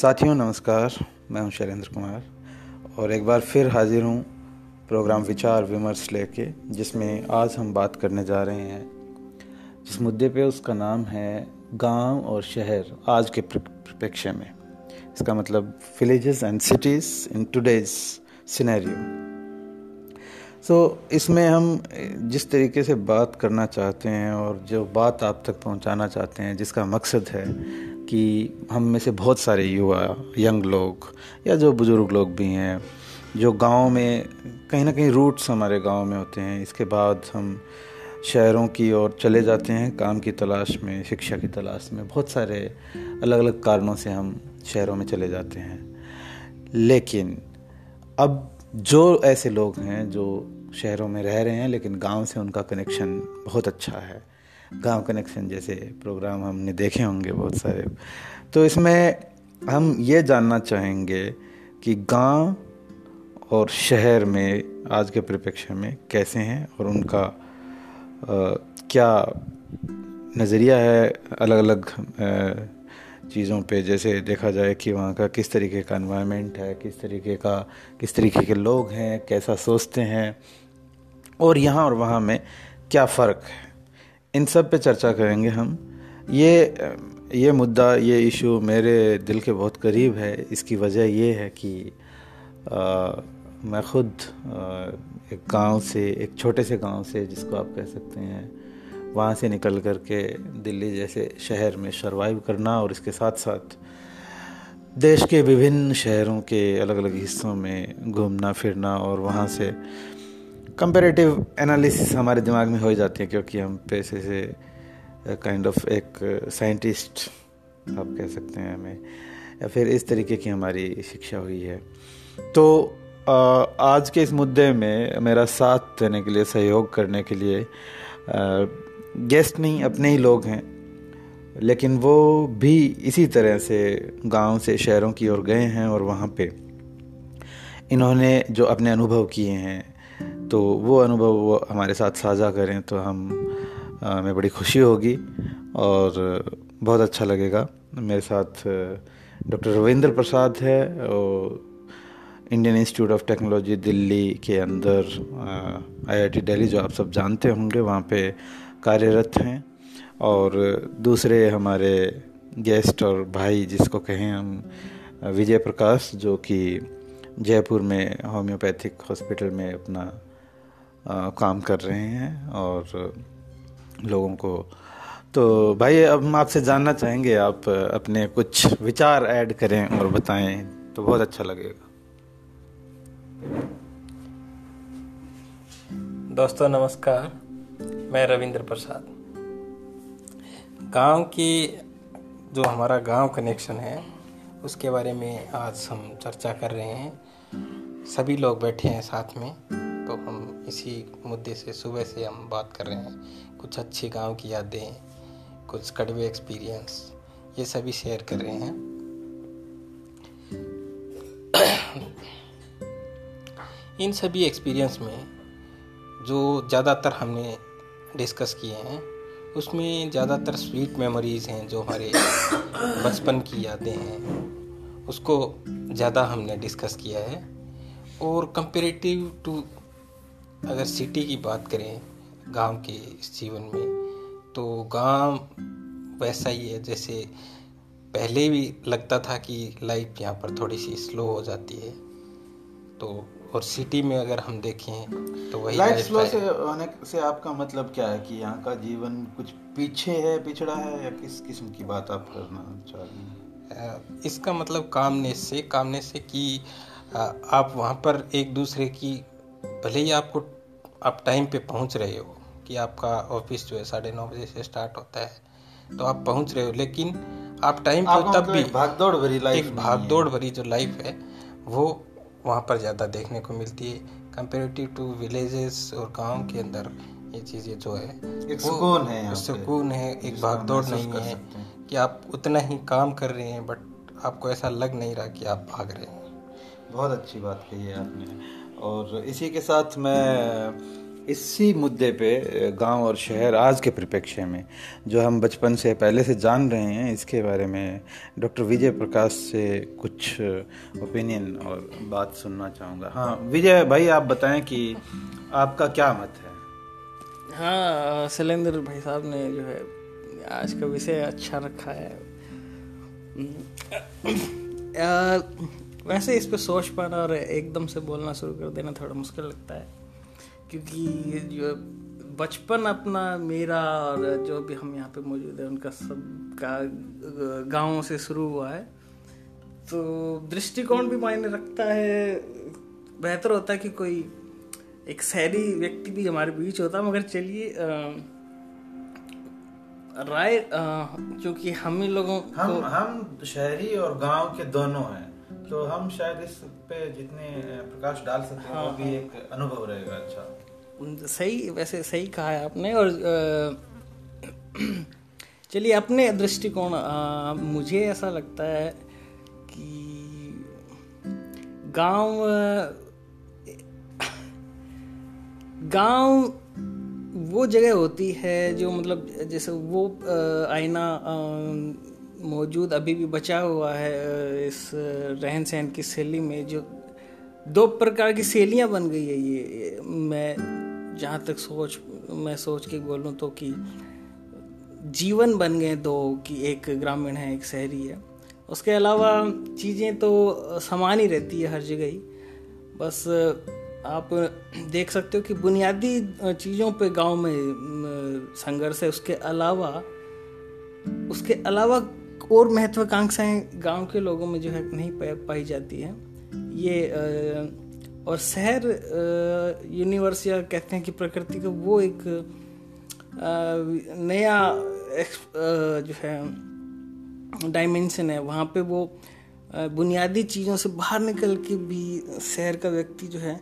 साथियों, नमस्कार। मैं हूँ शैलेंद्र कुमार और एक बार फिर हाजिर हूँ प्रोग्राम विचार विमर्श लेके, जिसमें आज हम बात करने जा रहे हैं। जिस मुद्दे पे उसका नाम है गाँव और शहर आज के परिप्रेक्ष्य में। इसका मतलब villages and cities in today's scenario so so, इसमें हम जिस तरीके से बात करना चाहते हैं और जो बात आप तक पहुंचाना चाहते हैं जिसका मकसद है कि हम में से बहुत सारे युवा यंग लोग या जो बुज़ुर्ग लोग भी हैं जो गाँव में कहीं ना कहीं रूट्स हमारे गाँव में होते हैं इसके बाद हम शहरों की ओर चले जाते हैं काम की तलाश में शिक्षा की तलाश में बहुत सारे अलग अलग कारणों से हम शहरों में चले जाते हैं। लेकिन अब जो ऐसे लोग हैं जो शहरों में रह रहे हैं लेकिन गाँव से उनका कनेक्शन बहुत अच्छा है। गाँव कनेक्शन जैसे प्रोग्राम हमने देखे होंगे बहुत सारे। तो इसमें हम ये जानना चाहेंगे कि गाँव और शहर में आज के परिप्रेक्ष्य में कैसे हैं और उनका आ, क्या नज़रिया है अलग अलग चीज़ों पे जैसे देखा जाए कि वहाँ का किस तरीके का इन्वायरमेंट है किस तरीके का किस तरीके के लोग हैं कैसा सोचते हैं और यहाँ और वहाँ में क्या फ़र्क है? इन सब पे चर्चा करेंगे हम। ये ये मुद्दा ये इशू मेरे दिल के बहुत करीब है। इसकी वजह ये है कि आ, मैं ख़ुद एक गाँव से एक छोटे से गाँव से जिसको आप कह सकते हैं वहाँ से निकल कर के दिल्ली जैसे शहर में सर्वाइव करना और इसके साथ साथ देश के विभिन्न शहरों के अलग अलग हिस्सों में घूमना, फिरना और वहाँ से कंपेरेटिव एनालिसिस हमारे दिमाग में हो जाती है क्योंकि हम पैसे से काइंड ऑफ़ एक साइंटिस्ट आप कह सकते हैं हमें। या फिर इस तरीके की हमारी शिक्षा हुई है। तो आज के इस मुद्दे में मेरा साथ देने के लिए, सहयोग करने के लिए गेस्ट नहीं, अपने ही लोग हैं। लेकिन वो भी इसी तरह से गाँव से शहरों की ओर गए हैं और वहाँ पे इन्होंने जो अपने अनुभव किए हैं तो वो अनुभव वो हमारे साथ साझा करें तो हम हमें बड़ी खुशी होगी और बहुत अच्छा लगेगा। मेरे साथ डॉक्टर रविंद्र प्रसाद है और Indian Institute of Technology Delhi के अंदर आईआईटी दिल्ली जो आप सब जानते होंगे, वहाँ पे कार्यरत हैं। और दूसरे हमारे गेस्ट और भाई जिसको कहें हम विजय प्रकाश जो कि जयपुर में होम्योपैथिक हॉस्पिटल में अपना आ, काम कर रहे हैं और लोगों को। तो भाई अब हम आपसे जानना चाहेंगे आप अपने कुछ विचार ऐड करें और बताएँ तो बहुत अच्छा लगेगा। दोस्तों नमस्कार। मैं रविंद्र प्रसाद। गाँव की जो हमारा गाँव कनेक्शन है, उसके बारे में आज हम चर्चा कर रहे हैं। सभी लोग बैठे हैं साथ में तो हम इसी मुद्दे से, सुबह से हम बात कर रहे हैं। कुछ अच्छी गाँव की यादें, कुछ कड़वे एक्सपीरियंस ये सभी शेयर कर रहे हैं। इन सभी एक्सपीरियंस में जो ज़्यादातर हमने डिस्कस किए हैं, उसमें ज़्यादातर स्वीट मेमोरीज़ हैं जो हमारे बचपन की यादें हैं, उसको ज़्यादा हमने डिस्कस किया है। और कंपेरेटिव टू अगर सिटी की बात करें, गाँव के इस जीवन में तो गाँव वैसा ही है, जैसे पहले भी लगता था कि लाइफ यहाँ पर थोड़ी सी स्लो हो जाती है। तो और सिटी में अगर हम देखें तो वही लाइफ स्लो से होने से आपका मतलब क्या है कि यहाँ का जीवन कुछ पीछे है पिछड़ा है या किस किस्म की बात आप करना चाह रहे हैं? इसका मतलब कामनेस से कामनेस से कि आप वहाँ पर एक दूसरे की भले ही आपको आप टाइम पे पहुँच रहे हो कि आपका ऑफ़िस जो है साढ़े नौ बजे से स्टार्ट होता है तो आप पहुँच रहे हो लेकिन आप टाइम पे तब मतलब भी भागदौड़ भरी लाइफ एक भागदौड़ भरी जो लाइफ है वो वहाँ पर ज़्यादा देखने को मिलती है। कंपेरेटिव टू विलेजेस और गाँव के अंदर ये चीज़ें जो है एक सुकून है सुकून है एक भागदौड़ नहीं है। कि आप उतना ही काम कर रहे हैं बट आपको ऐसा लग नहीं रहा कि आप भाग रहे हैं। बहुत अच्छी बात कही है आपने। और इसी के साथ मैं इसी मुद्दे पे गाँव और शहर आज के परिप्रेक्ष्य में, जो हम बचपन से पहले से जान रहे हैं, इसके बारे में डॉक्टर विजय प्रकाश से कुछ ओपिनियन और बात सुनना चाहूँगा। हाँ विजय भाई, आप बताएँ कि आपका क्या मत है? हाँ शैलेंद्र भाई साहब ने जो है, आज का विषय अच्छा रखा है। वैसे इस पर सोच पाना और एकदम से बोलना शुरू कर देना थोड़ा मुश्किल लगता है। क्योंकि जो बचपन अपना मेरा और जो भी हम यहाँ पे मौजूद है उनका सब का गाँव से शुरू हुआ है। तो दृष्टिकोण भी मायने रखता है। बेहतर होता है कि कोई एक शहरी व्यक्ति भी हमारे बीच होता। मगर चलिए राय क्योंकि हम ही लोगों हम हम शहरी और गाँव के दोनों हैं। तो हम शायद इस पे जितने प्रकाश डाल सकते हैं हाँ, वो भी हाँ। एक अनुभव रहेगा अच्छा सही वैसे सही कहा है आपने और चलिए अपने दृष्टिकोण मुझे ऐसा लगता है कि गाँव गाँव वो जगह होती है जो मतलब जैसे वो आईना मौजूद अभी भी बचा हुआ है इस रहन सहन की शैली में जो दो प्रकार की शैलियाँ बन गई है ये मैं जहाँ तक सोच, मैं सोच के बोलूँ तो कि जीवन बन गए दो कि एक ग्रामीण है, एक शहरी है। उसके अलावा चीज़ें तो समान ही रहती है हर जगह ही। बस आप देख सकते हो कि बुनियादी चीज़ों पे गाँव में, संघर्ष है। उसके अलावा उसके अलावा और महत्वाकांक्षाएँ गाँव के लोगों में जो है नहीं पाई जाती है। ये और शहर यूनिवर्स या कहते हैं कि प्रकृति का वो एक नया जो है, डायमेंशन है। वहाँ पे वो बुनियादी चीज़ों से बाहर निकल के भी शहर का व्यक्ति जो है,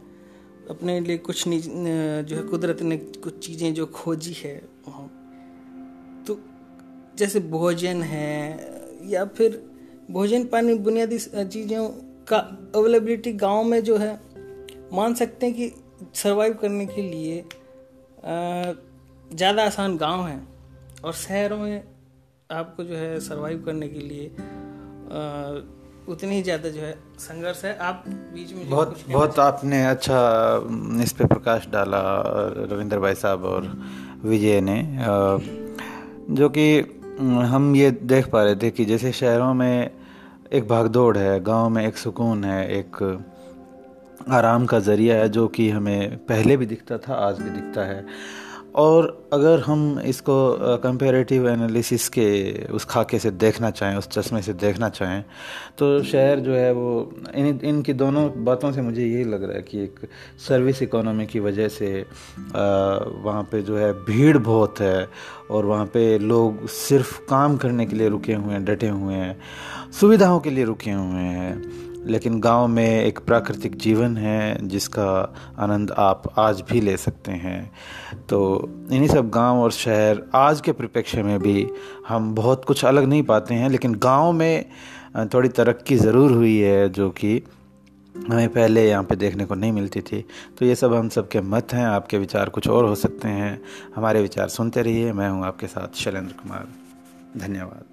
अपने लिए कुछ जो है कुदरत ने कुछ चीज़ें जो खोजी है वहाँ। तो जैसे भोजन है या फिर भोजन पानी बुनियादी चीज़ों का अवेलेबिलिटी गाँव में जो है मान सकते हैं कि सरवाइव करने के लिए ज़्यादा आसान गाँव है और शहरों में आपको जो है सरवाइव करने के लिए उतनी ही ज़्यादा जो है संघर्ष है। आप बीच में बहुत बहुत आपने अच्छा इस पे प्रकाश डाला रविंद्र भाई साहब और विजय ने जो कि हम ये देख पा रहे थे कि जैसे शहरों में एक भागदौड़ है, गाँव में एक सुकून है, एक आराम का ज़रिया है जो कि हमें पहले भी दिखता था, आज भी दिखता है। और अगर हम इसको कंपेरेटिव एनालिसिस के उस खाके से देखना चाहें, उस चश्मे से देखना चाहें तो शहर जो है वो, इन, इनकी दोनों बातों से मुझे यही लग रहा है कि एक सर्विस इकोनॉमी की वजह से वहाँ पे जो है भीड़ बहुत है और वहाँ पे लोग सिर्फ़ काम करने के लिए रुके हुए हैं, डटे हुए हैं, सुविधाओं के लिए रुके हुए हैं। लेकिन गाँव में एक प्राकृतिक जीवन है जिसका आनंद आप आज भी ले सकते हैं। तो इन्हीं सब गाँव और शहर आज के परिप्रेक्ष्य में भी हम बहुत कुछ अलग नहीं पाते हैं, लेकिन गाँव में थोड़ी तरक्की ज़रूर हुई है, जो कि हमें पहले यहाँ पे देखने को नहीं मिलती थी। तो ये सब हम सबके मत हैं, आपके विचार कुछ और हो सकते हैं। हमारे विचार सुनते रहिए, मैं हूँ आपके साथ शैलेंद्र कुमार। धन्यवाद।